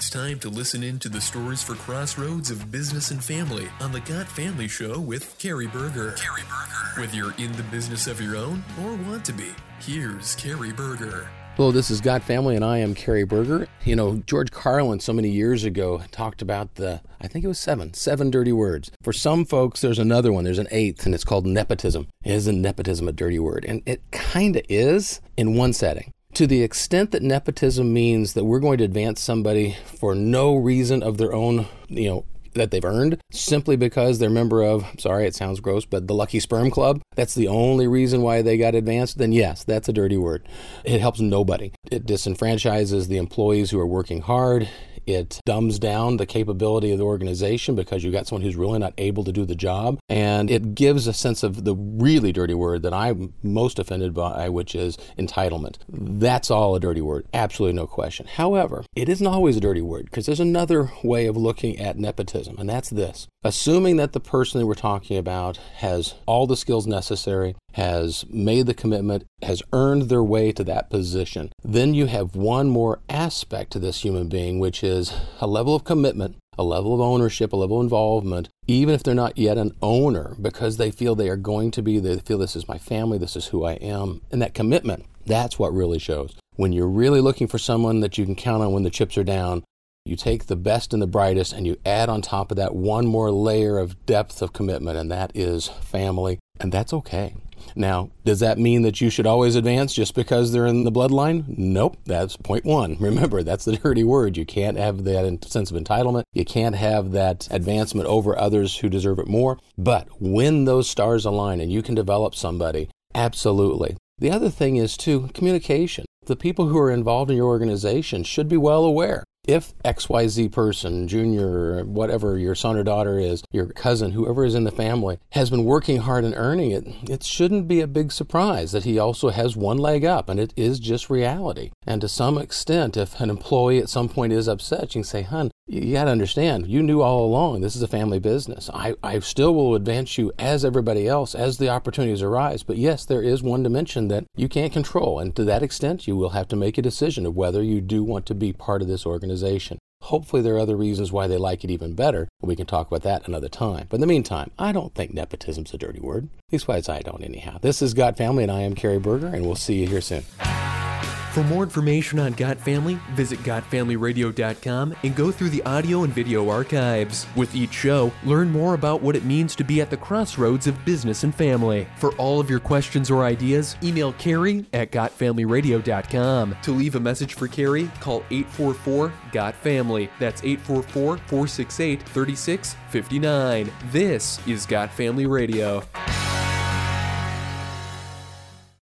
It's time to listen in to the stories for crossroads of business and family on the Got Family Show with Carey Berger. Carey Berger. Whether you're in the business of your own or want to be, here's Carey Berger. Hello, this is Got Family, and I am Carey Berger. You know, George Carlin, so many years ago, talked about the, I think it was seven, seven dirty words. For some folks, there's another one, there's an eighth, and it's called nepotism. Isn't nepotism a dirty word? And it kind of is in one setting. To the extent that nepotism means that we're going to advance somebody for no reason of their own, you know, that they've earned simply because they're a member of, sorry, it sounds gross, but the Lucky Sperm Club. That's the only reason why they got advanced. Then, yes, that's a dirty word. It helps nobody. It disenfranchises the employees who are working hard. It dumbs down the capability of the organization because you've got someone who's really not able to do the job. And it gives a sense of the really dirty word that I'm most offended by, which is entitlement. That's all a dirty word. Absolutely no question. However, it isn't always a dirty word because there's another way of looking at nepotism, and that's this. Assuming that the person that we're talking about has all the skills necessary, has made the commitment, has earned their way to that position, then you have one more aspect to this human being, which is a level of commitment, a level of ownership, a level of involvement, even if they're not yet an owner, because they feel they are going to be, they feel this is my family, this is who I am. And that commitment, that's what really shows. When you're really looking for someone that you can count on when the chips are down, you take the best and the brightest and you add on top of that one more layer of depth of commitment, and that is family. And that's okay. Now, does that mean that you should always advance just because they're in the bloodline? Nope, that's point one. Remember, that's the dirty word. You can't have that sense of entitlement. You can't have that advancement over others who deserve it more. But when those stars align and you can develop somebody, absolutely. The other thing is, too, communication. The people who are involved in your organization should be well aware if XYZ person, junior, whatever your son or daughter is, your cousin, whoever is in the family, has been working hard and earning it, it shouldn't be a big surprise that he also has one leg up, and it is just reality. And to some extent, if an employee at some point is upset, you can say, hun, you got to understand, you knew all along this is a family business. I, I still will advance you as everybody else as the opportunities arise. But yes, there is one dimension that you can't control. And to that extent, you will have to make a decision of whether you do want to be part of this organization. Hopefully, there are other reasons why they like it even better, we can talk about that another time. But in the meantime, I don't think nepotism's a dirty word. At least, why I don't, anyhow. This is Got Family, and I am Carey Berger, and we'll see you here soon. For more information on Got Family, visit GotFamilyRadio.com and go through the audio and video archives. With each show, learn more about what it means to be at the crossroads of business and family. For all of your questions or ideas, email Carey at GotFamilyRadio.com. To leave a message for Carey, call 844 Got Family. That's 844 468 3659. This is Got Family Radio.